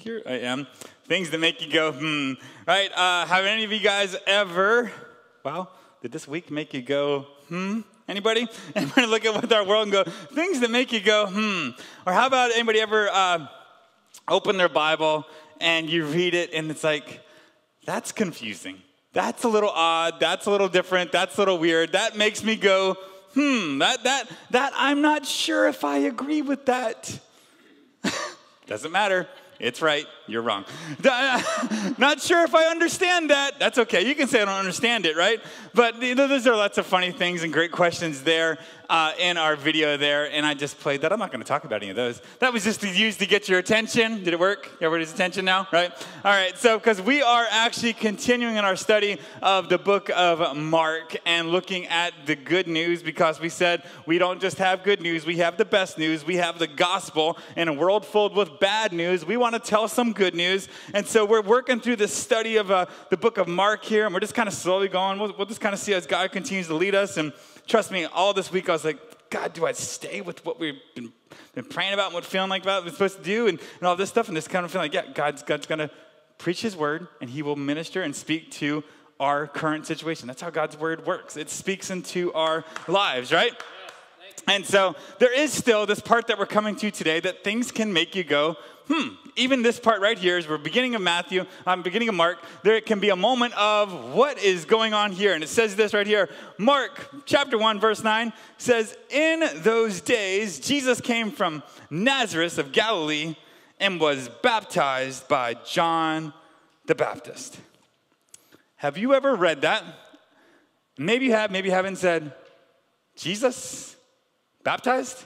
Here I am. Things that make you go, hmm. Right? Uh, have any of you guys ever, wow, did this week make you go, hmm? Anybody? Anybody look at what our world and go, things that make you go, hmm. Or how about anybody ever uh, open their Bible and you read it and it's like, that's confusing. That's a little odd. That's a little different. That's a little weird. That makes me go, hmm, that, that, that, I'm not sure if I agree with that. Doesn't matter. It's right. You're wrong. Not sure if I understand that. That's okay. You can say I don't understand it, right? But you know, those are lots of funny things and great questions there uh, in our video there. And I just played that. I'm not going to talk about any of those. That was just used to get your attention. Did it work? Everybody's attention now, right? All right. So, because we are actually continuing in our study of the book of Mark and looking at the good news because we said we don't just have good news, we have the best news. We have the gospel in a world filled with bad news. We want to tell some good news. And so we're working through the study of uh, the book of Mark here, and we're just kind of slowly going. We'll, we'll just kind of see as God continues to lead us. And trust me, all this week I was like, God, do I stay with what we've been, been praying about and what feeling like about we're supposed to do and, and all this stuff? And this kind of feeling like, yeah, God's, God's going to preach his word and he will minister and speak to our current situation. That's how God's word works. It speaks into our lives, right? And so there is still this part that we're coming to today that things can make you go, hmm, even this part right here, as we're beginning of Matthew, I'm um, beginning of Mark, there can be a moment of what is going on here. And it says this right here Mark chapter 1, verse 9 says, In those days, Jesus came from Nazareth of Galilee and was baptized by John the Baptist. Have you ever read that? Maybe you have, maybe you haven't said, Jesus baptized?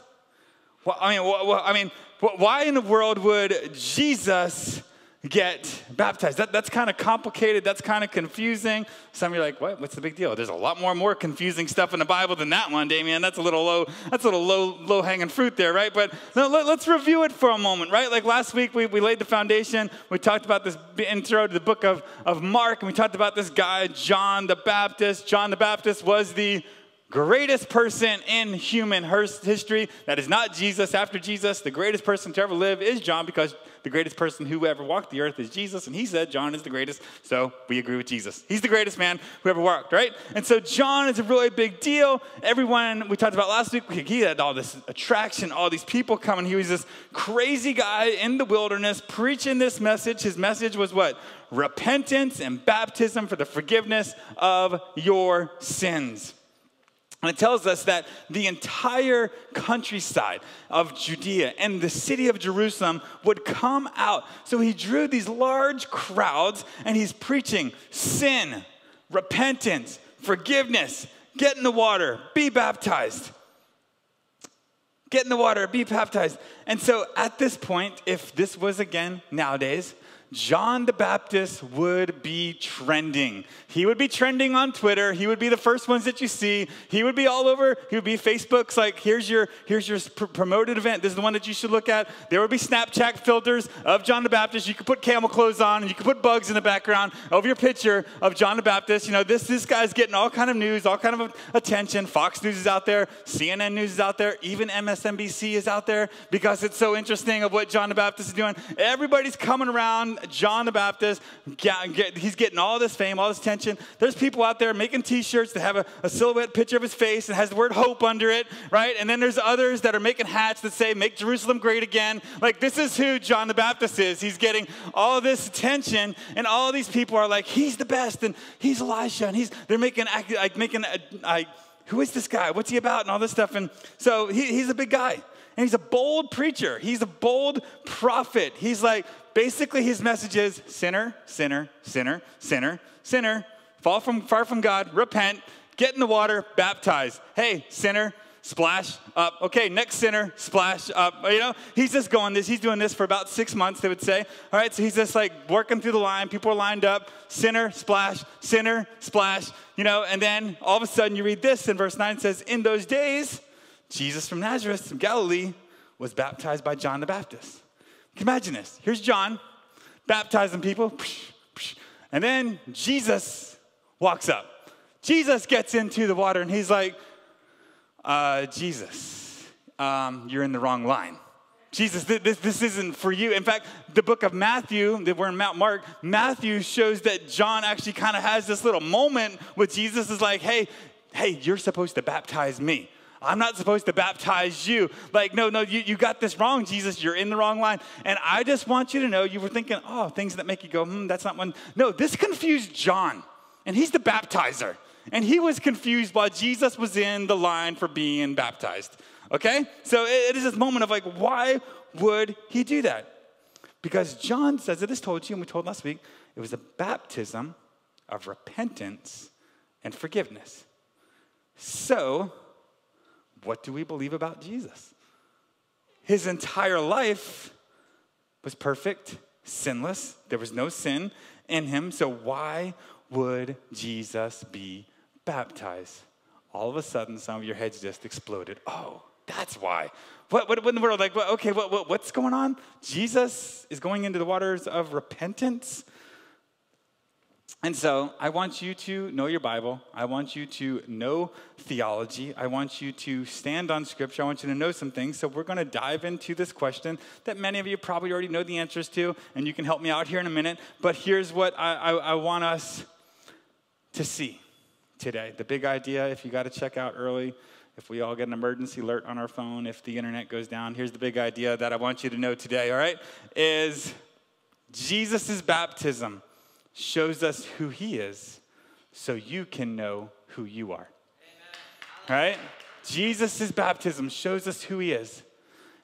Well, I mean, well, I mean, why in the world would Jesus get baptized? That, that's kind of complicated. That's kind of confusing. Some of you are like, what? What's the big deal? There's a lot more more confusing stuff in the Bible than that one, Damien. That's a little low. That's a little low low hanging fruit there, right? But no, let, us review it for a moment, right? Like last week, we, we laid the foundation. We talked about this intro to the book of, of Mark, and we talked about this guy, John the Baptist. John the Baptist was the greatest person in human history that is not Jesus. After Jesus, the greatest person to ever live is John because the greatest person who ever walked the earth is Jesus. And he said John is the greatest. So we agree with Jesus. He's the greatest man who ever walked, right? And so John is a really big deal. Everyone we talked about last week, he had all this attraction, all these people coming. He was this crazy guy in the wilderness preaching this message. His message was what? Repentance and baptism for the forgiveness of your sins. And it tells us that the entire countryside of Judea and the city of Jerusalem would come out. So he drew these large crowds and he's preaching sin, repentance, forgiveness, get in the water, be baptized. Get in the water, be baptized. And so at this point, if this was again nowadays, John the Baptist would be trending. He would be trending on Twitter. He would be the first ones that you see. He would be all over. He would be Facebook's like, here's your here's your pr- promoted event. This is the one that you should look at. There would be Snapchat filters of John the Baptist. You could put camel clothes on and you could put bugs in the background of your picture of John the Baptist. You know, this this guy's getting all kind of news, all kind of attention. Fox News is out there, CNN News is out there, even MSNBC is out there because it's so interesting of what John the Baptist is doing. Everybody's coming around John the Baptist. He's getting all this fame, all this attention. There's people out there making t shirts that have a, a, silhouette picture of his face and has the word hope under it, right? And then there's others that are making hats that say, Make Jerusalem great again. Like, this is who John the Baptist is. He's getting all this attention, and all these people are like, He's the best, and he's Elisha, and he's, they're making, like, making, uh, like, who is this guy? What's he about? And all this stuff. And so he, he's a big guy. And he's a bold preacher. He's a bold prophet. He's like, basically, his message is sinner, sinner, sinner, sinner, sinner, fall from far from God, repent, get in the water, baptize. Hey, sinner, splash up. Okay, next sinner, splash up. You know, he's just going this. He's doing this for about six months, they would say. All right, so he's just like working through the line. People are lined up. Sinner, splash, sinner, splash. You know, and then all of a sudden you read this in verse 9 says, In those days, Jesus from Nazareth, from Galilee, was baptized by John the Baptist. Imagine this. Here's John baptizing people, and then Jesus walks up. Jesus gets into the water and he's like, uh, Jesus, um, you're in the wrong line. Jesus, this, this isn't for you. In fact, the book of Matthew, that we're in Mount Mark, Matthew shows that John actually kind of has this little moment with Jesus is like, hey, hey, you're supposed to baptize me. I'm not supposed to baptize you. Like, no, no, you, you got this wrong, Jesus. You're in the wrong line. And I just want you to know you were thinking, oh, things that make you go, hmm, that's not one. No, this confused John, and he's the baptizer. And he was confused while Jesus was in the line for being baptized. Okay? So it is this moment of like, why would he do that? Because John says, it is told you, and we told last week, it was a baptism of repentance and forgiveness. So, what do we believe about Jesus? His entire life was perfect, sinless. There was no sin in him. So, why would Jesus be baptized? All of a sudden, some of your heads just exploded. Oh, that's why. What, what, what in the world? Like, okay, what, what, what's going on? Jesus is going into the waters of repentance. And so I want you to know your Bible. I want you to know theology. I want you to stand on Scripture. I want you to know some things. So we're going to dive into this question that many of you probably already know the answers to, and you can help me out here in a minute. But here's what I, I, I want us to see today. The big idea, if you got to check out early, if we all get an emergency alert on our phone, if the internet goes down, here's the big idea that I want you to know today, all right? Is Jesus' baptism shows us who he is so you can know who you are. Right? Jesus' baptism shows us who he is.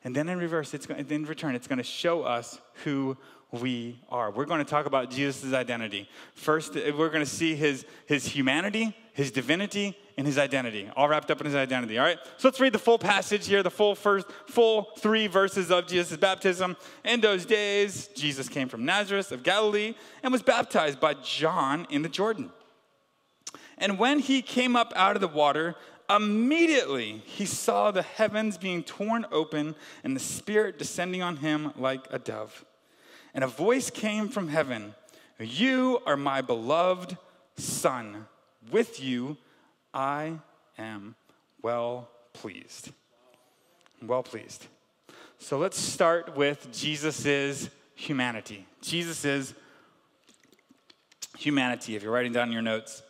And then in reverse, it's going, in return, it's going to show us who we are. We're going to talk about Jesus' identity. First, we're going to see his, his humanity, his divinity, and his identity, all wrapped up in his identity. All right? So let's read the full passage here, the full first, full three verses of Jesus' baptism. In those days, Jesus came from Nazareth of Galilee and was baptized by John in the Jordan. And when he came up out of the water, immediately he saw the heavens being torn open and the Spirit descending on him like a dove. And a voice came from heaven You are my beloved Son. With you I am well pleased. Well pleased. So let's start with Jesus' humanity. Jesus' humanity, if you're writing down your notes.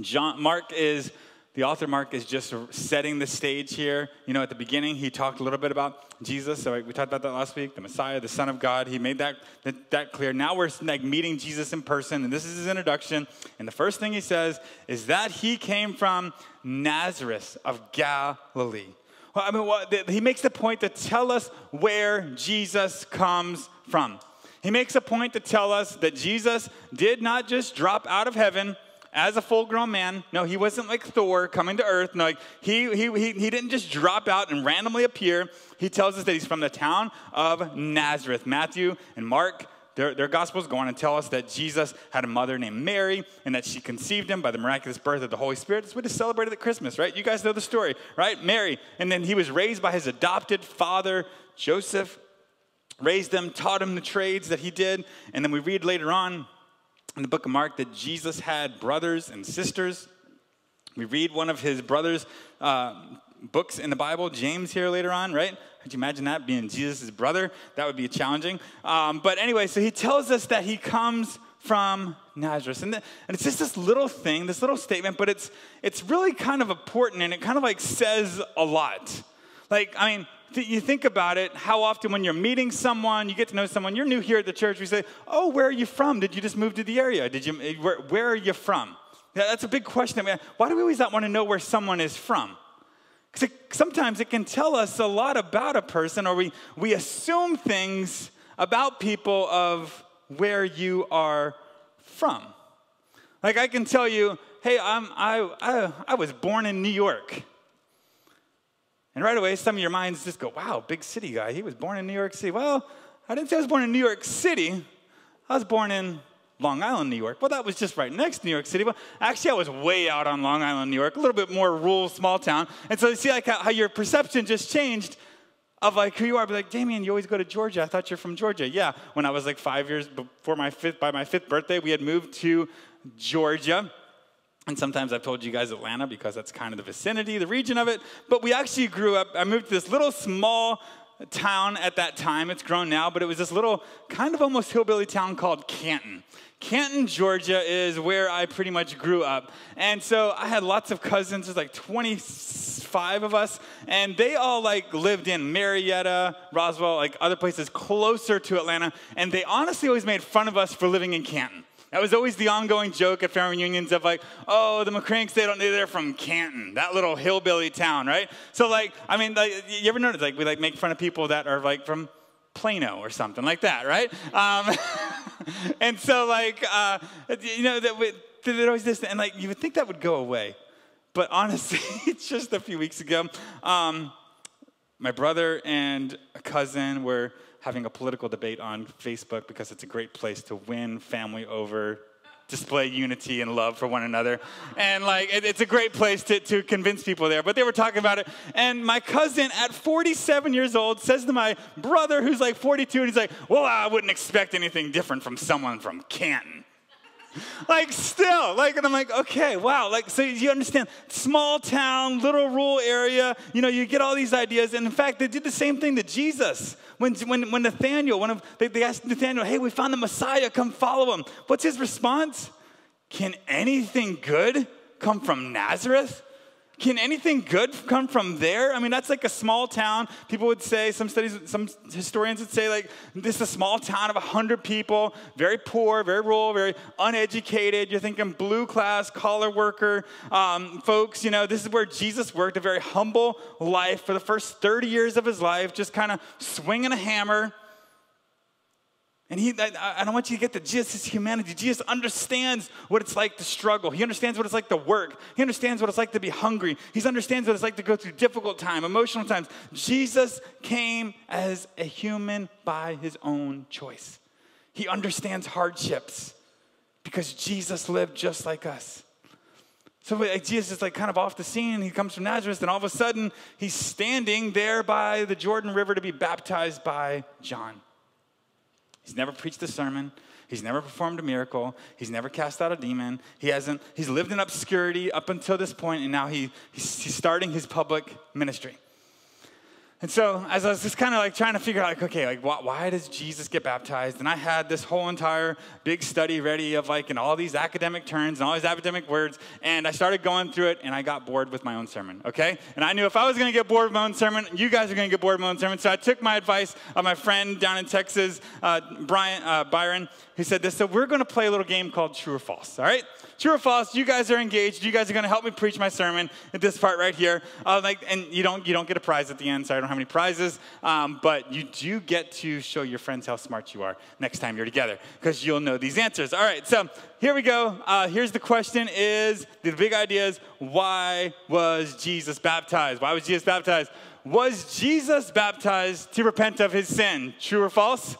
John, Mark is the author Mark is just setting the stage here. You know, at the beginning, he talked a little bit about Jesus. So we talked about that last week, the Messiah, the Son of God. He made that, that, that clear. Now we're like meeting Jesus in person, and this is his introduction. And the first thing he says is that he came from Nazareth of Galilee. Well, I mean, well, he makes the point to tell us where Jesus comes from. He makes a point to tell us that Jesus did not just drop out of heaven as a full grown man. No, he wasn't like Thor coming to earth. No, like he, he, he, he didn't just drop out and randomly appear. He tells us that he's from the town of Nazareth. Matthew and Mark, their, their gospels go on and tell us that Jesus had a mother named Mary and that she conceived him by the miraculous birth of the Holy Spirit. That's what is celebrated at Christmas, right? You guys know the story, right? Mary. And then he was raised by his adopted father, Joseph, raised them, taught him the trades that he did. And then we read later on in the book of Mark that Jesus had brothers and sisters. We read one of his brothers' uh, books in the Bible, James, here later on, right? Could you imagine that being Jesus' brother? That would be challenging. Um, but anyway, so he tells us that he comes from Nazareth. And, the, and it's just this little thing, this little statement, but it's, it's really kind of important and it kind of like says a lot. Like, I mean, th- you think about it, how often when you're meeting someone, you get to know someone, you're new here at the church, we say, Oh, where are you from? Did you just move to the area? Did you, eh, where, where are you from? Yeah, that's a big question. Why do we always not want to know where someone is from? Because sometimes it can tell us a lot about a person, or we, we assume things about people of where you are from. Like I can tell you, hey, I'm, I, I, I was born in New York. And right away, some of your minds just go, wow, big city guy. He was born in New York City. Well, I didn't say I was born in New York City. I was born in Long Island, New York. Well, that was just right next to New York City. Well, actually, I was way out on Long Island, New York, a little bit more rural, small town. And so you see like how, your perception just changed of like who you are. Be like, Damien, you always go to Georgia. I thought you're from Georgia. Yeah, when I was like five years before my fifth, by my fifth birthday, we had moved to Georgia. And sometimes I've told you guys Atlanta because that's kind of the vicinity, the region of it. But we actually grew up, I moved to this little small town at that time. It's grown now, but it was this little kind of almost hillbilly town called Canton. Canton, Georgia is where I pretty much grew up. And so I had lots of cousins, there's like 25 of us, and they all like lived in Marietta, Roswell, like other places closer to Atlanta, and they honestly always made fun of us for living in Canton. That was always the ongoing joke at family reunions of like, oh, the McCranks, they don't, they're from Canton, that little hillbilly town, right? So like, I mean, like, you ever notice like we like make fun of people that are like from Plano or something like that, right? Um, and so, like, uh, you know, that there always this, and like, you would think that would go away. But honestly, it's just a few weeks ago. Um, my brother and a cousin were having a political debate on Facebook because it's a great place to win family over display unity and love for one another. And like, it, it's a great place to, to convince people there. But they were talking about it. And my cousin at 47 years old says to my brother, who's like 42, and he's like, Well, I wouldn't expect anything different from someone from Canton like still like and i'm like okay wow like so you understand small town little rural area you know you get all these ideas and in fact they did the same thing to jesus. When, when, when nathaniel one of they, they asked nathaniel hey we found the messiah come follow him. What's his response? Can anything good come from nazareth can anything good come from there? I mean, that's like a small town. People would say, some studies, some historians would say, like, this is a small town of 100 people, very poor, very rural, very uneducated. You're thinking blue class, collar worker um, folks. You know, this is where Jesus worked, a very humble life for the first 30 years of his life, just kind of swinging a hammer and he, I, want you to get that Jesus humanity. Jesus understands what it's like to struggle. He understands what it's like to work. He understands what it's like to be hungry. He understands what it's like to go through difficult time, emotional times. Jesus came as a human by his own choice. He understands hardships because Jesus lived just like us. So Jesus is like kind of off the scene. He comes from Nazareth, and all of a sudden he's standing there by the Jordan River to be baptized by John. He's never preached a sermon. He's never performed a miracle. He's never cast out a demon. He hasn't, he's lived in obscurity up until this point, and now he, he's, he's starting his public ministry. And so, as I was just kind of like trying to figure out, like, okay, like, why, why, does Jesus get baptized? And I had this whole entire big study ready of like, and all these academic terms and all these academic words. And I started going through it, and I got bored with my own sermon, okay? And I knew if I was going to get bored with my own sermon, you guys are going to get bored with my own sermon. So I took my advice of my friend down in Texas, uh, Brian uh, Byron, who said this. So we're going to play a little game called True or False, all right? True or false? You guys are engaged. You guys are going to help me preach my sermon at this part right here. Uh, like, and you don't you don't get a prize at the end, so I don't have many prizes. Um, but you do get to show your friends how smart you are next time you're together, because you'll know these answers. All right, so here we go. Uh, here's the question: Is the big idea is why was Jesus baptized? Why was Jesus baptized? Was Jesus baptized to repent of his sin? True or false?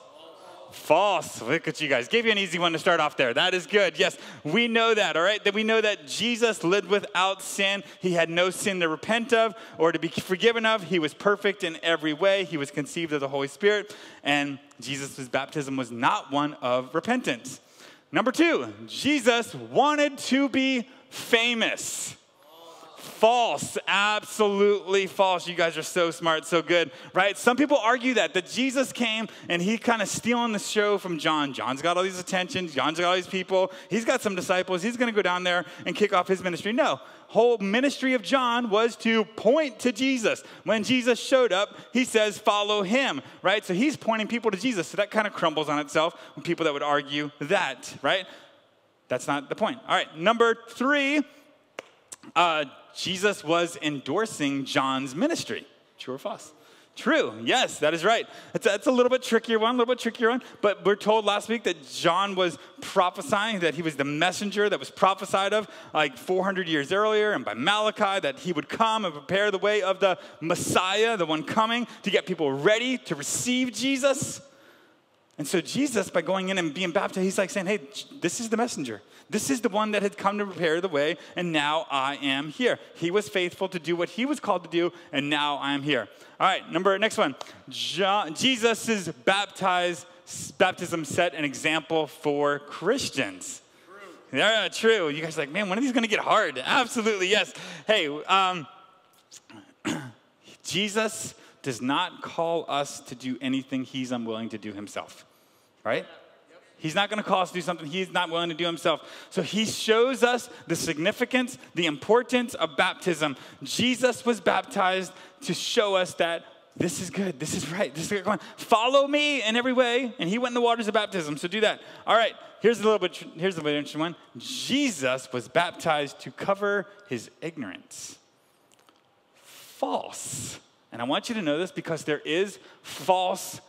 False. Look at you guys. Gave you an easy one to start off there. That is good. Yes, we know that, all right? That we know that Jesus lived without sin. He had no sin to repent of or to be forgiven of. He was perfect in every way. He was conceived of the Holy Spirit. And Jesus' baptism was not one of repentance. Number two, Jesus wanted to be famous false. Absolutely false. You guys are so smart, so good, right? Some people argue that, that Jesus came and he kind of stealing the show from John. John's got all these attentions, John's got all these people, he's got some disciples, he's gonna go down there and kick off his ministry. No, whole ministry of John was to point to Jesus. When Jesus showed up, he says, follow him, right? So he's pointing people to Jesus. So that kind of crumbles on itself when people that would argue that, right? That's not the point. All right, number three, uh, Jesus was endorsing John's ministry. True or false? True. Yes, that is right. That's a, that's a little bit trickier one, a little bit trickier one. But we're told last week that John was prophesying, that he was the messenger that was prophesied of like 400 years earlier, and by Malachi, that he would come and prepare the way of the Messiah, the one coming, to get people ready to receive Jesus. And so Jesus, by going in and being baptized, he's like saying, hey, this is the messenger. This is the one that had come to prepare the way, and now I am here. He was faithful to do what he was called to do, and now I am here. All right, number next one. Jesus' baptized baptism set an example for Christians. True. Yeah, true. You guys are like, man, when are these going to get hard? Absolutely, yes. Hey, um, Jesus does not call us to do anything he's unwilling to do himself, right? He's not going to call us to do something he's not willing to do himself. So he shows us the significance, the importance of baptism. Jesus was baptized to show us that this is good, this is right, this is good. Going. Follow me in every way. And he went in the waters of baptism. So do that. All right, here's a little bit, here's a bit interesting one. Jesus was baptized to cover his ignorance. False. And I want you to know this because there is false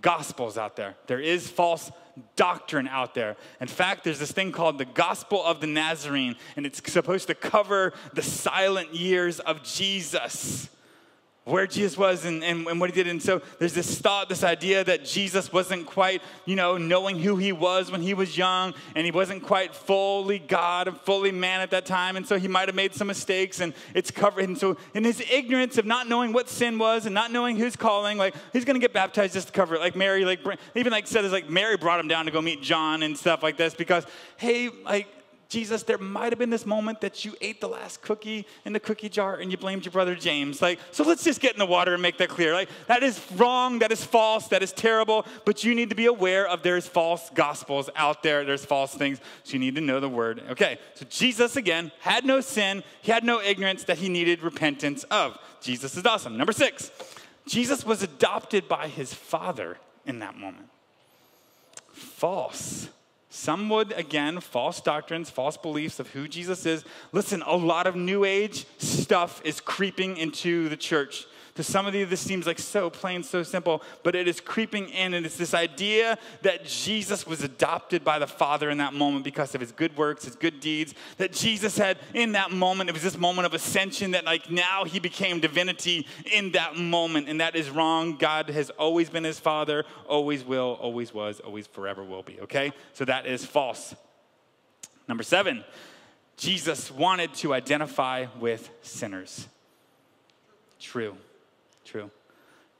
gospels out there. There is false doctrine out there. In fact, there's this thing called the Gospel of the Nazarene, and it's supposed to cover the silent years of Jesus where Jesus was and, and, and, what he did. And so there's this thought, this idea that Jesus wasn't quite, you know, knowing who he was when he was young, and he wasn't quite fully God and fully man at that time. And so he might have made some mistakes, and it's covered. And so in his ignorance of not knowing what sin was and not knowing who's calling, like he's gonna get baptized just to cover it. Like Mary, like even like said, is like Mary brought him down to go meet John and stuff like this because, hey, like Jesus, there might have been this moment that you ate the last cookie in the cookie jar and you blamed your brother James. Like, so let's just get in the water and make that clear. Like, that is wrong, that is false, that is terrible, but you need to be aware of there's false gospels out there, there's false things, so you need to know the word. Okay, so Jesus, again, had no sin, he had no ignorance that he needed repentance of. Jesus is awesome. Number six, Jesus was adopted by his father in that moment. False. Some would, again, false doctrines, false beliefs of who Jesus is. Listen, a lot of New Age stuff is creeping into the church. To some of you, this seems like so plain, so simple, but it is creeping in, and it's this idea that Jesus was adopted by the Father in that moment because of his good works, his good deeds. That Jesus had in that moment, it was this moment of ascension that, like, now he became divinity in that moment, and that is wrong. God has always been his Father, always will, always was, always forever will be, okay? So that is false. Number seven, Jesus wanted to identify with sinners. True. True.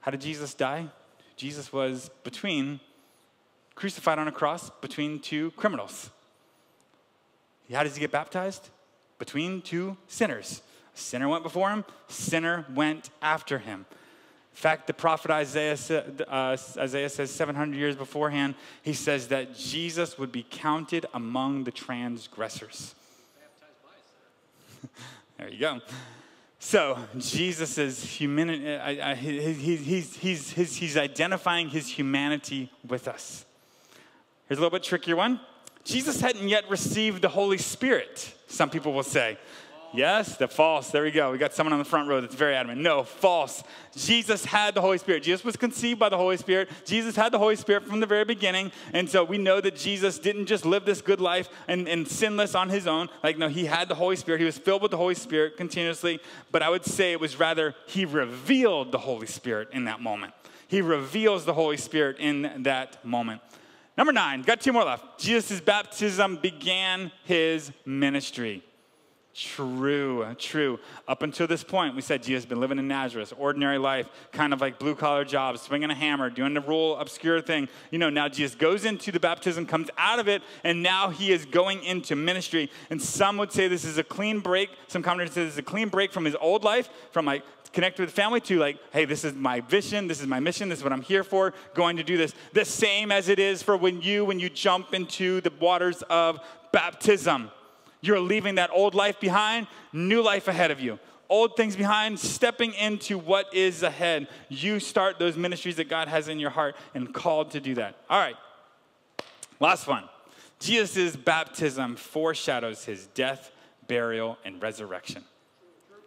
How did Jesus die? Jesus was between, crucified on a cross between two criminals. How does he get baptized? Between two sinners. A sinner went before him, sinner went after him. In fact, the prophet Isaiah, uh, Isaiah says 700 years beforehand, he says that Jesus would be counted among the transgressors. there you go. So Jesus is humanity. Uh, he's, he's, he's, he's identifying his humanity with us. Here's a little bit trickier one. Jesus hadn't yet received the Holy Spirit, some people will say. Yes, the false. There we go. We got someone on the front row that's very adamant. No, false. Jesus had the Holy Spirit. Jesus was conceived by the Holy Spirit. Jesus had the Holy Spirit from the very beginning. And so we know that Jesus didn't just live this good life and, and sinless on his own. Like, no, he had the Holy Spirit. He was filled with the Holy Spirit continuously. But I would say it was rather he revealed the Holy Spirit in that moment. He reveals the Holy Spirit in that moment. Number nine, got two more left. Jesus' baptism began his ministry. True, true. Up until this point, we said Jesus has been living in Nazareth, ordinary life, kind of like blue collar jobs, swinging a hammer, doing the rule obscure thing. You know, now Jesus goes into the baptism, comes out of it, and now he is going into ministry. And some would say this is a clean break. Some commentators say this is a clean break from his old life, from like connected with family to like, hey, this is my vision, this is my mission, this is what I'm here for, going to do this. The same as it is for when you, when you jump into the waters of baptism. You're leaving that old life behind, new life ahead of you. Old things behind, stepping into what is ahead. You start those ministries that God has in your heart and called to do that. All right, last one. Jesus' baptism foreshadows his death, burial, and resurrection.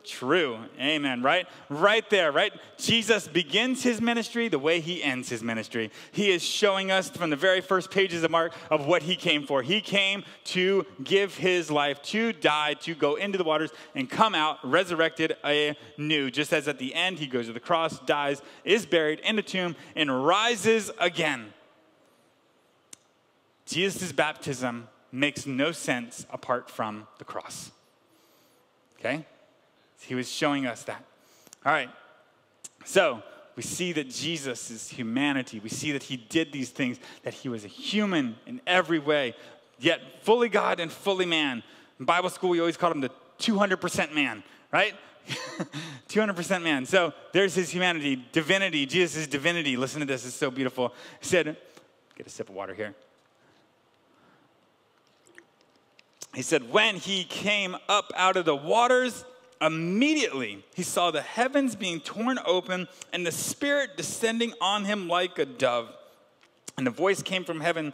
True. Amen. Right? Right there, right? Jesus begins his ministry the way he ends his ministry. He is showing us from the very first pages of Mark of what he came for. He came to give his life, to die, to go into the waters and come out resurrected anew. Just as at the end he goes to the cross, dies, is buried in the tomb, and rises again. Jesus' baptism makes no sense apart from the cross. Okay? He was showing us that. All right. So we see that Jesus is humanity. We see that he did these things, that he was a human in every way, yet fully God and fully man. In Bible school, we always called him the 200% man, right? 200% man. So there's his humanity, divinity, Jesus' divinity. Listen to this, it's so beautiful. He said, get a sip of water here. He said, when he came up out of the waters, immediately he saw the heavens being torn open and the Spirit descending on him like a dove. And a voice came from heaven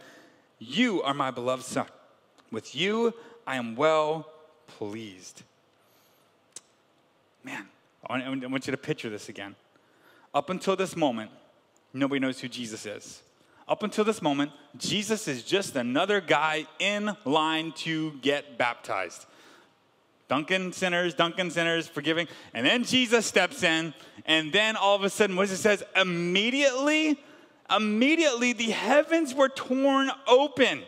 You are my beloved Son. With you I am well pleased. Man, I want you to picture this again. Up until this moment, nobody knows who Jesus is. Up until this moment, Jesus is just another guy in line to get baptized. Duncan sinners, Duncan sinners, forgiving. And then Jesus steps in, and then all of a sudden, what does it says? Immediately, immediately the heavens were torn open.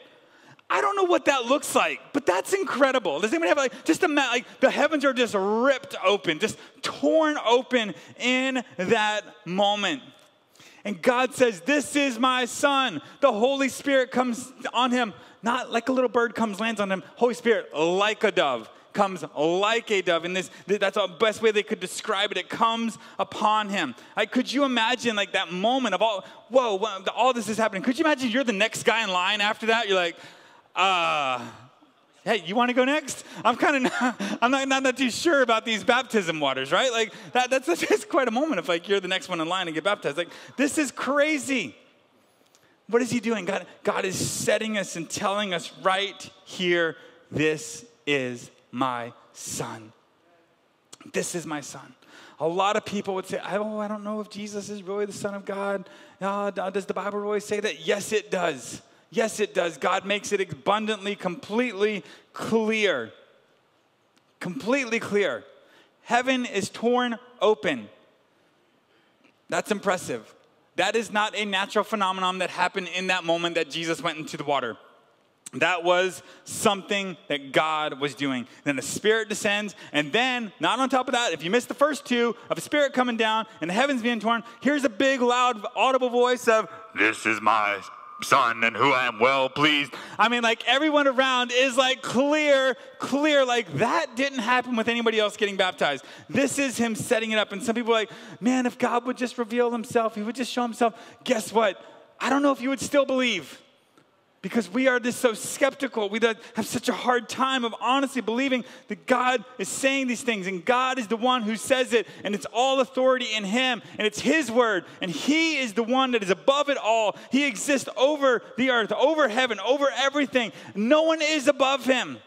I don't know what that looks like, but that's incredible. Does anyone have like just a like the heavens are just ripped open, just torn open in that moment. And God says, This is my son. The Holy Spirit comes on him, not like a little bird comes, lands on him. Holy Spirit, like a dove, comes like a dove. And this, that's the best way they could describe it. It comes upon him. Like, could you imagine like that moment of all, whoa, all this is happening? Could you imagine you're the next guy in line after that? You're like, uh, hey, you want to go next? I'm kind of I'm not, not, not too sure about these baptism waters, right? Like that, that's, that's quite a moment if like you're the next one in line and get baptized. Like this is crazy. What is he doing? God, God is setting us and telling us right here, this is my son. This is my son. A lot of people would say, oh, I don't know if Jesus is really the Son of God. Uh, does the Bible really say that? Yes, it does. Yes, it does. God makes it abundantly, completely clear. Completely clear. Heaven is torn open. That's impressive. That is not a natural phenomenon that happened in that moment that Jesus went into the water. That was something that God was doing. Then the Spirit descends, and then, not on top of that, if you miss the first two of a Spirit coming down and the heavens being torn, here's a big, loud, audible voice of, This is my son and who I am well pleased. I mean, like everyone around is like clear, clear, like that didn't happen with anybody else getting baptized. This is him setting it up. And some people are like, man, if God would just reveal himself, he would just show himself. Guess what? I don't know if you would still believe because we are just so skeptical. We have such a hard time of honestly believing that God is saying these things and God is the one who says it and it's all authority in Him and it's His word and He is the one that is above it all. He exists over the earth, over heaven, over everything. No one is above Him.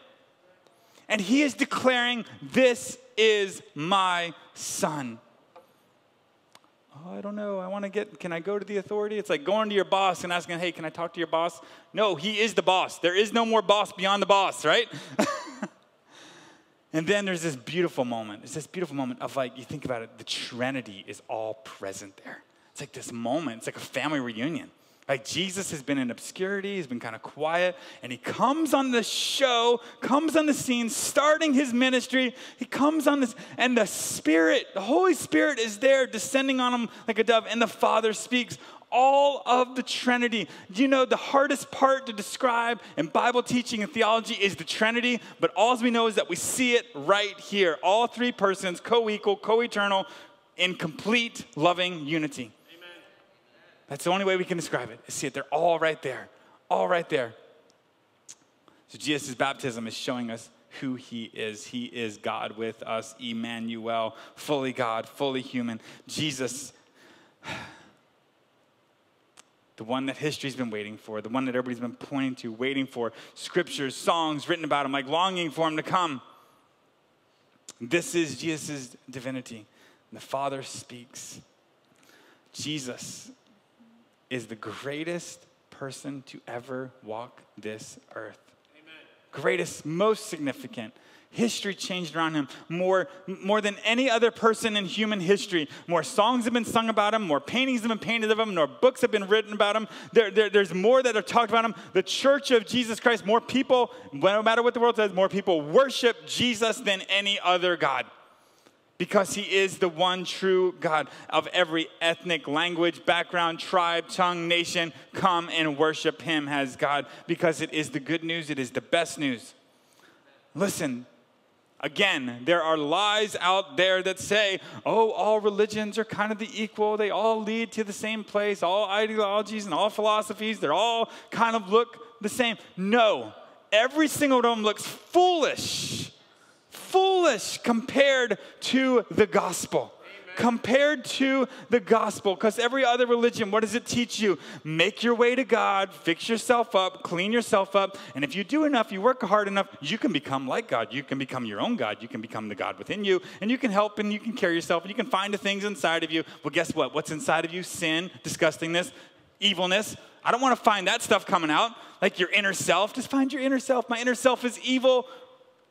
And He is declaring, This is my Son oh, I don't know. I want to get, can I go to the authority? It's like going to your boss and asking, hey, can I talk to your boss? No, he is the boss. There is no more boss beyond the boss, right? and then there's this beautiful moment. It's this beautiful moment of like, you think about it, the Trinity is all present there. It's like this moment, it's like a family reunion. Like Jesus has been in obscurity, he's been kind of quiet, and he comes on the show, comes on the scene, starting his ministry. He comes on this, and the Spirit, the Holy Spirit is there, descending on him like a dove, and the Father speaks. All of the Trinity. Do you know the hardest part to describe in Bible teaching and theology is the Trinity? But all we know is that we see it right here. All three persons, co equal, co eternal, in complete loving unity. That's the only way we can describe it. See it, they're all right there, all right there. So Jesus' baptism is showing us who he is. He is God with us, Emmanuel, fully God, fully human. Jesus, the one that history's been waiting for, the one that everybody's been pointing to, waiting for, scriptures, songs written about him, like longing for him to come. This is Jesus' divinity. The Father speaks. Jesus is the greatest person to ever walk this earth. Amen. Greatest, most significant. History changed around him more, more than any other person in human history. More songs have been sung about him, more paintings have been painted of him, more books have been written about him. There, there, there's more that are talked about him. The church of Jesus Christ, more people, no matter what the world says, more people worship Jesus than any other God because he is the one true God of every ethnic, language, background, tribe, tongue, nation. Come and worship him as God because it is the good news, it is the best news. Listen, Again, there are lies out there that say, oh, all religions are kind of the equal. They all lead to the same place. All ideologies and all philosophies, they're all kind of look the same. No, every single one of them looks foolish. Foolish compared to the gospel compared to the gospel. Because every other religion, what does it teach you? Make your way to God, fix yourself up, clean yourself up. And if you do enough, you work hard enough, you can become like God. You can become your own God. You can become the God within you. And you can help and you can care yourself and you can find the things inside of you. Well, guess what? What's inside of you? Sin, disgustingness, evilness. I don't want to find that stuff coming out. Like your inner self. Just find your inner self. My inner self is evil,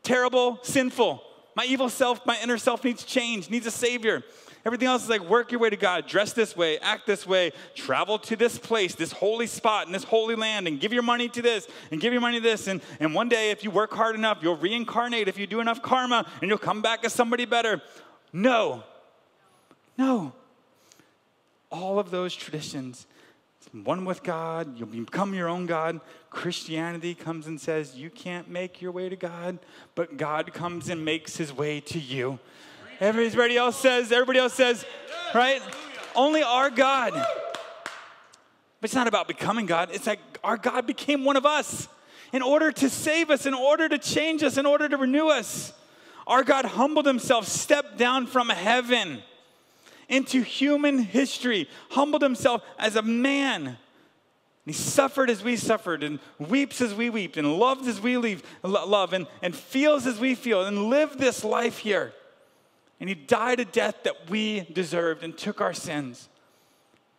terrible, sinful. My evil self, my inner self needs change, needs a savior. Everything else is like work your way to God, dress this way, act this way, travel to this place, this holy spot, in this holy land, and give your money to this, and give your money to this. And, and one day, if you work hard enough, you'll reincarnate if you do enough karma, and you'll come back as somebody better. No. No. All of those traditions, one with God, you'll become your own God. Christianity comes and says, You can't make your way to God, but God comes and makes his way to you. Everybody else says, everybody else says, right? Only our God. But it's not about becoming God. It's like our God became one of us in order to save us, in order to change us, in order to renew us. Our God humbled himself, stepped down from heaven into human history, humbled himself as a man. He suffered as we suffered, and weeps as we weep, and loved as we leave, love, and, and feels as we feel, and lived this life here. And he died a death that we deserved and took our sins.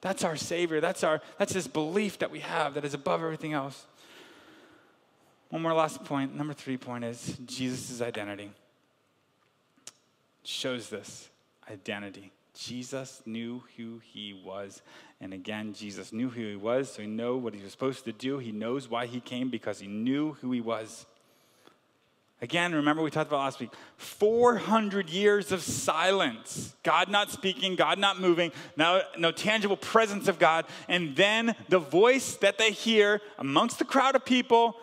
That's our Savior. That's, our, that's this belief that we have that is above everything else. One more last point. Number three point is Jesus' identity. shows this identity. Jesus knew who he was. And again, Jesus knew who he was, so he knew what he was supposed to do. He knows why he came because he knew who he was. Again, remember we talked about last week 400 years of silence. God not speaking, God not moving, no, no tangible presence of God. And then the voice that they hear amongst the crowd of people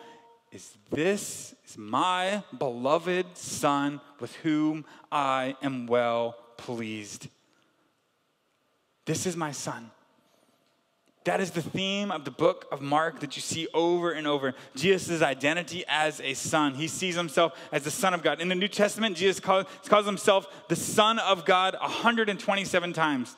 is This is my beloved Son with whom I am well pleased. This is my Son. That is the theme of the book of Mark that you see over and over. Jesus' identity as a son. He sees himself as the Son of God. In the New Testament, Jesus calls, calls himself the Son of God 127 times.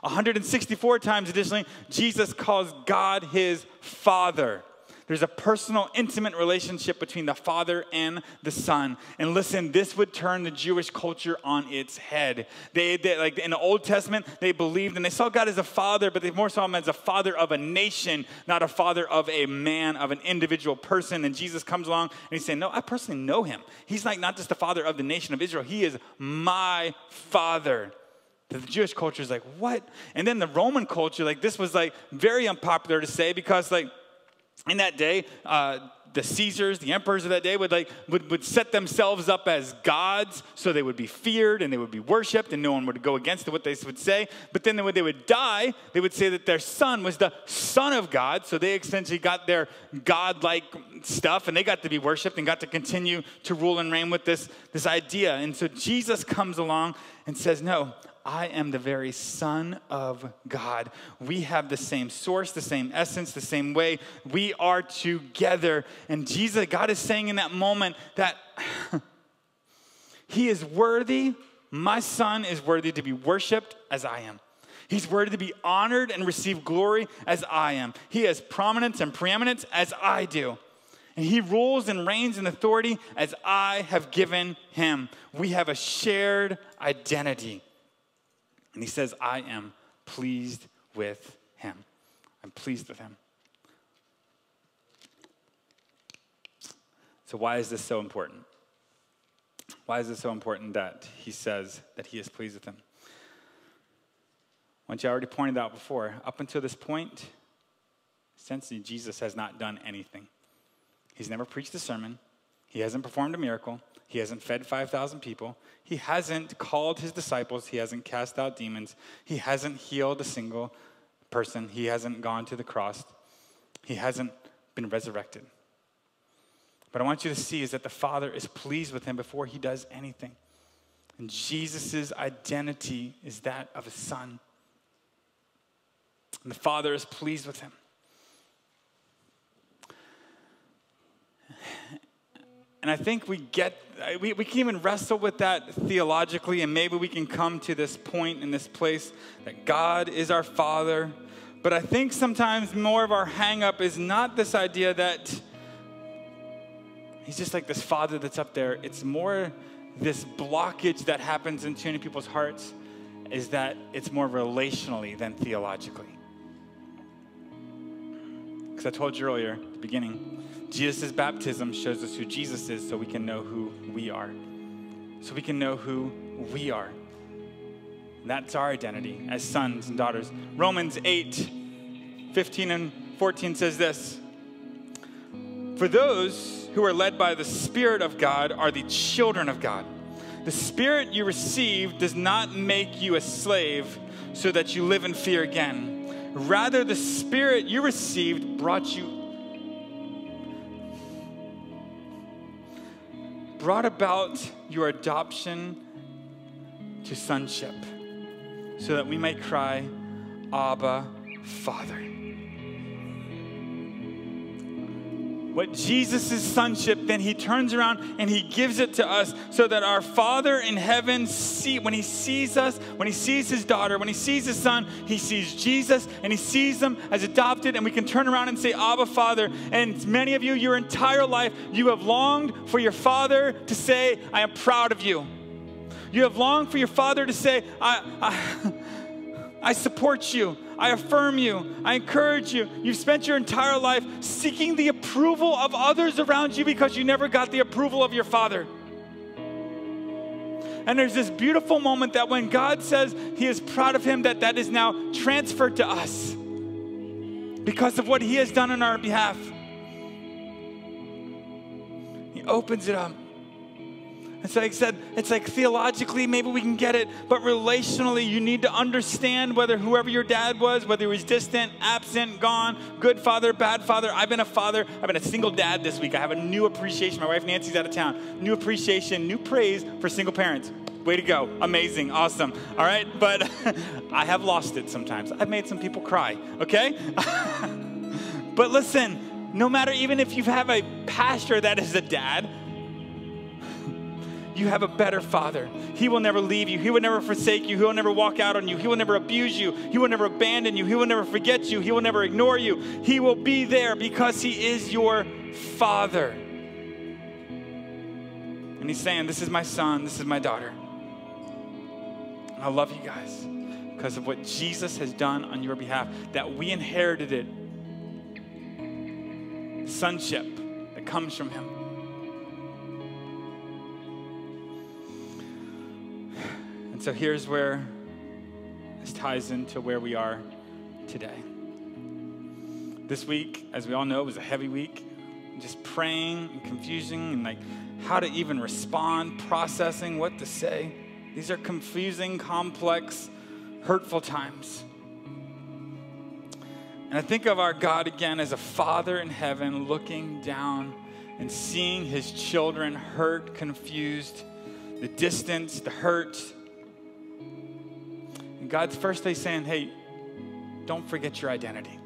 164 times, additionally, Jesus calls God his Father. There's a personal, intimate relationship between the Father and the Son. And listen, this would turn the Jewish culture on its head. They, they, like in the Old Testament, they believed and they saw God as a father, but they more saw him as a father of a nation, not a father of a man, of an individual person. And Jesus comes along and he's saying, No, I personally know him. He's like not just the father of the nation of Israel, he is my father. The Jewish culture is like, what? And then the Roman culture, like this was like very unpopular to say because like in that day, uh, the Caesars, the emperors of that day, would, like, would, would set themselves up as gods so they would be feared and they would be worshiped and no one would go against what they would say. But then when they would die, they would say that their son was the son of God. So they essentially got their godlike stuff and they got to be worshiped and got to continue to rule and reign with this, this idea. And so Jesus comes along and says, No, I am the very Son of God. We have the same source, the same essence, the same way. We are together. And Jesus, God is saying in that moment that He is worthy, my Son is worthy to be worshiped as I am. He's worthy to be honored and receive glory as I am. He has prominence and preeminence as I do. And he rules and reigns in authority as I have given him. We have a shared identity. And he says, I am pleased with him. I'm pleased with him. So, why is this so important? Why is it so important that he says that he is pleased with him? Once you already pointed out before, up until this point, since Jesus has not done anything. He's never preached a sermon, he hasn't performed a miracle, he hasn't fed 5,000 people. He hasn't called his disciples. He hasn't cast out demons. He hasn't healed a single person. He hasn't gone to the cross. He hasn't been resurrected. But I want you to see is that the Father is pleased with him before he does anything. And Jesus' identity is that of a son. And the Father is pleased with him. And I think we get, we, we can even wrestle with that theologically, and maybe we can come to this point in this place that God is our Father. But I think sometimes more of our hangup is not this idea that He's just like this Father that's up there. It's more this blockage that happens in too many people's hearts is that it's more relationally than theologically. Because I told you earlier, at the beginning, Jesus' baptism shows us who Jesus is so we can know who we are. So we can know who we are. That's our identity as sons and daughters. Romans 8, 15 and 14 says this For those who are led by the Spirit of God are the children of God. The Spirit you received does not make you a slave so that you live in fear again. Rather, the Spirit you received brought you brought about your adoption to sonship so that we might cry, Abba, Father. What Jesus' sonship, then he turns around and he gives it to us so that our Father in heaven see when he sees us, when he sees his daughter, when he sees his son, he sees Jesus and he sees them as adopted, and we can turn around and say, Abba, Father. And many of you, your entire life, you have longed for your father to say, I am proud of you. You have longed for your father to say, I, I, I support you. I affirm you. I encourage you. You've spent your entire life seeking the approval of others around you because you never got the approval of your Father. And there's this beautiful moment that when God says He is proud of Him, that that is now transferred to us because of what He has done on our behalf. He opens it up. It's like I said, it's like theologically, maybe we can get it, but relationally, you need to understand whether whoever your dad was, whether he was distant, absent, gone, good father, bad father. I've been a father. I've been a single dad this week. I have a new appreciation. My wife Nancy's out of town. New appreciation, new praise for single parents. Way to go. Amazing. Awesome. All right. But I have lost it sometimes. I've made some people cry. Okay. but listen, no matter even if you have a pastor that is a dad, you have a better father. He will never leave you. He will never forsake you. He will never walk out on you. He will never abuse you. He will never abandon you. He will never forget you. He will never ignore you. He will be there because He is your father. And He's saying, This is my son. This is my daughter. I love you guys because of what Jesus has done on your behalf, that we inherited it. Sonship that comes from Him. And so here's where this ties into where we are today. This week, as we all know, was a heavy week. Just praying and confusing and like how to even respond, processing what to say. These are confusing, complex, hurtful times. And I think of our God again as a father in heaven looking down and seeing his children hurt, confused, the distance, the hurt, and God's first day saying, hey, don't forget your identity.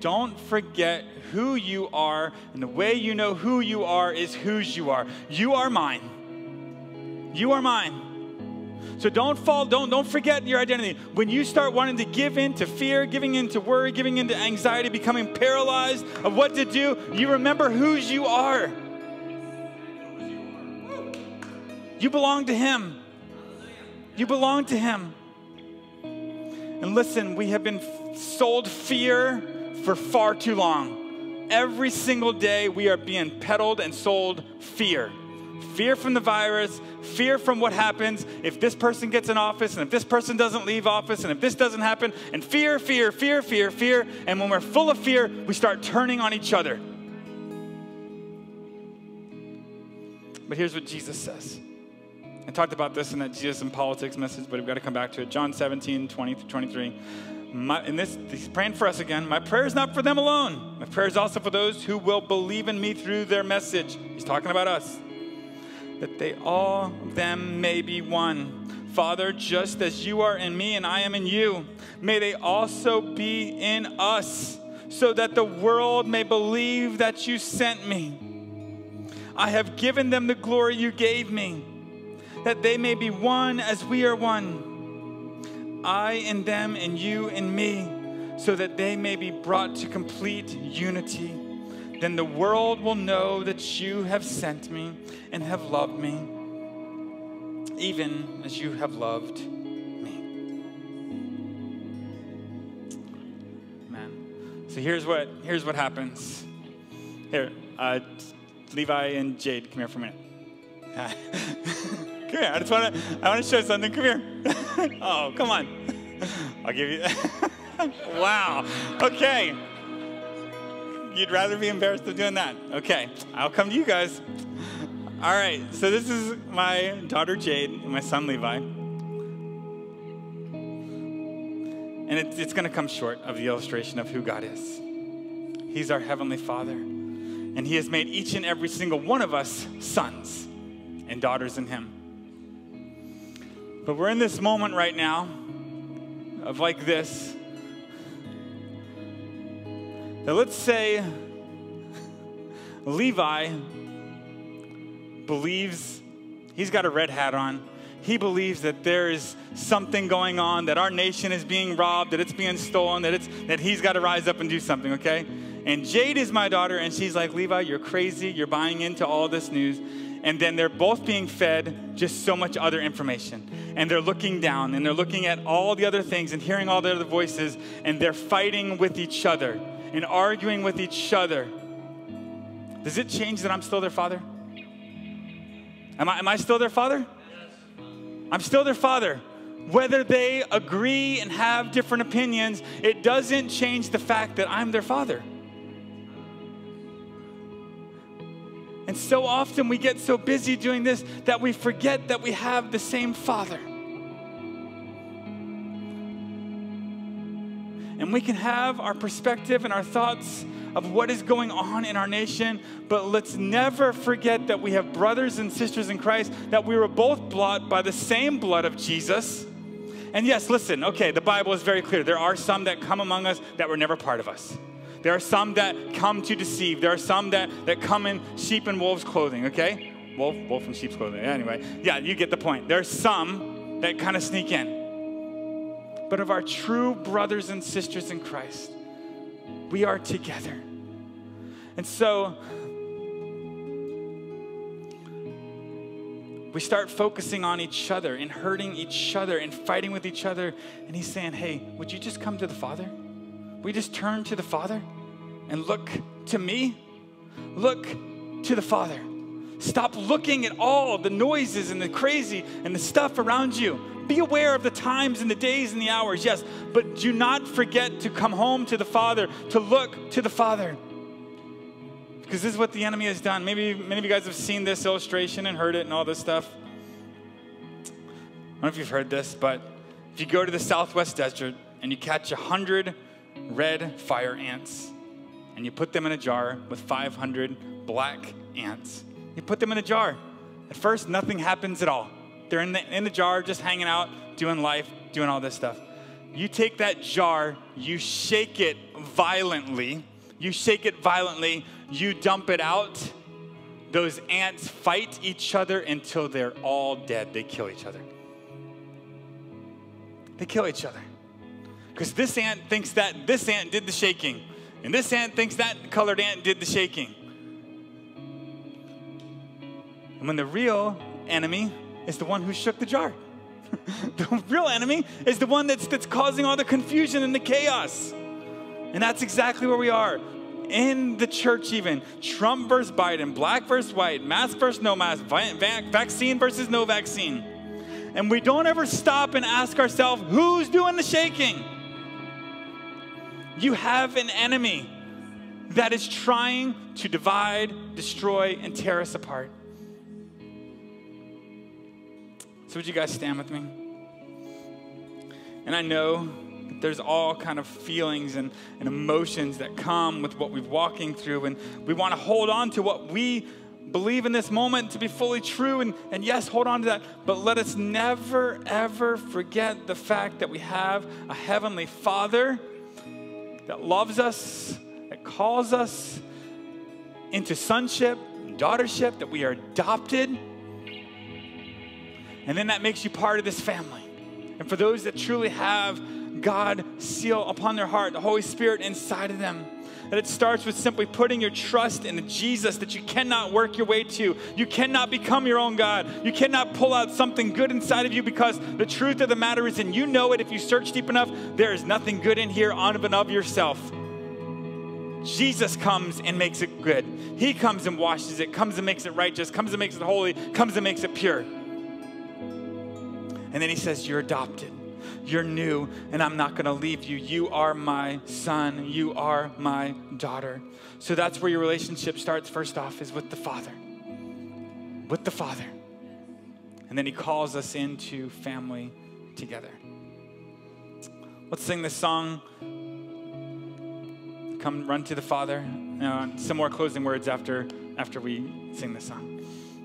Don't forget who you are, and the way you know who you are is whose you are. You are mine. You are mine. So don't fall, don't, don't forget your identity. When you start wanting to give in to fear, giving in to worry, giving in to anxiety, becoming paralyzed of what to do, you remember whose you are. You belong to Him. You belong to Him. And listen, we have been sold fear for far too long. Every single day, we are being peddled and sold fear fear from the virus, fear from what happens if this person gets in office and if this person doesn't leave office and if this doesn't happen, and fear, fear, fear, fear, fear. And when we're full of fear, we start turning on each other. But here's what Jesus says I talked about this in that Jesus and politics message, but we've got to come back to it. John 17, 20 through 23. my, and this, he's praying for us again. My prayer is not for them alone. My prayer is also for those who will believe in me through their message. He's talking about us. That they all them may be one. Father, just as you are in me and I am in you, may they also be in us, so that the world may believe that you sent me. I have given them the glory you gave me, that they may be one as we are one I in them and you in me, so that they may be brought to complete unity. Then the world will know that you have sent me and have loved me, even as you have loved me. Man. So here's what here's what happens. Here, uh, Levi and Jade, come here for a minute. Come here. I just want to. I want to show something. Come here. oh, come on. I'll give you. wow. Okay. You'd rather be embarrassed than doing that. Okay. I'll come to you guys. All right. So this is my daughter Jade and my son Levi. And it's, it's going to come short of the illustration of who God is. He's our Heavenly Father. And He has made each and every single one of us sons and daughters in Him. But we're in this moment right now of like this. That let's say Levi believes he's got a red hat on. He believes that there is something going on, that our nation is being robbed, that it's being stolen, that it's that he's got to rise up and do something, okay? And Jade is my daughter, and she's like, Levi, you're crazy. You're buying into all this news and then they're both being fed just so much other information. And they're looking down and they're looking at all the other things and hearing all the other voices, and they're fighting with each other and arguing with each other. Does it change that I'm still their father? Am I, am I still their father? I'm still their father. Whether they agree and have different opinions, it doesn't change the fact that I'm their father. And so often we get so busy doing this that we forget that we have the same Father. And we can have our perspective and our thoughts of what is going on in our nation, but let's never forget that we have brothers and sisters in Christ, that we were both bought by the same blood of Jesus. And yes, listen, okay, the Bible is very clear. There are some that come among us that were never part of us. There are some that come to deceive. There are some that, that come in sheep and wolves' clothing, okay? Wolf, wolf and sheep's clothing. Anyway, yeah, you get the point. There are some that kind of sneak in. But of our true brothers and sisters in Christ, we are together. And so, we start focusing on each other and hurting each other and fighting with each other. And he's saying, Hey, would you just come to the Father? We just turn to the Father and look to me? Look to the Father. Stop looking at all the noises and the crazy and the stuff around you. Be aware of the times and the days and the hours, yes, but do not forget to come home to the Father, to look to the Father. Because this is what the enemy has done. Maybe many of you guys have seen this illustration and heard it and all this stuff. I don't know if you've heard this, but if you go to the southwest desert and you catch a hundred red fire ants and you put them in a jar with 500 black ants. You put them in a jar. At first, nothing happens at all. They're in the, in the jar, just hanging out, doing life, doing all this stuff. You take that jar, you shake it violently. You shake it violently, you dump it out. Those ants fight each other until they're all dead. They kill each other. They kill each other. Because this ant thinks that this ant did the shaking, and this ant thinks that colored ant did the shaking. And when the real enemy is the one who shook the jar. the real enemy is the one that's, that's causing all the confusion and the chaos. And that's exactly where we are. In the church, even Trump versus Biden, black versus white, mask versus no mask, vaccine versus no vaccine. And we don't ever stop and ask ourselves, who's doing the shaking? You have an enemy that is trying to divide, destroy, and tear us apart. So, would you guys stand with me? And I know there's all kind of feelings and, and emotions that come with what we're walking through and we want to hold on to what we believe in this moment to be fully true and, and yes hold on to that but let us never ever forget the fact that we have a heavenly father that loves us that calls us into sonship daughtership that we are adopted. And then that makes you part of this family. And for those that truly have God seal upon their heart, the Holy Spirit inside of them. That it starts with simply putting your trust in Jesus that you cannot work your way to. You cannot become your own God. You cannot pull out something good inside of you because the truth of the matter is, and you know it if you search deep enough, there is nothing good in here on of and of yourself. Jesus comes and makes it good. He comes and washes it, comes and makes it righteous, comes and makes it holy, comes and makes it pure. And then he says, You're adopted. You're new, and I'm not going to leave you. You are my son. You are my daughter. So that's where your relationship starts, first off, is with the Father. With the Father. And then he calls us into family together. Let's sing this song. Come run to the Father. Uh, some more closing words after, after we sing this song.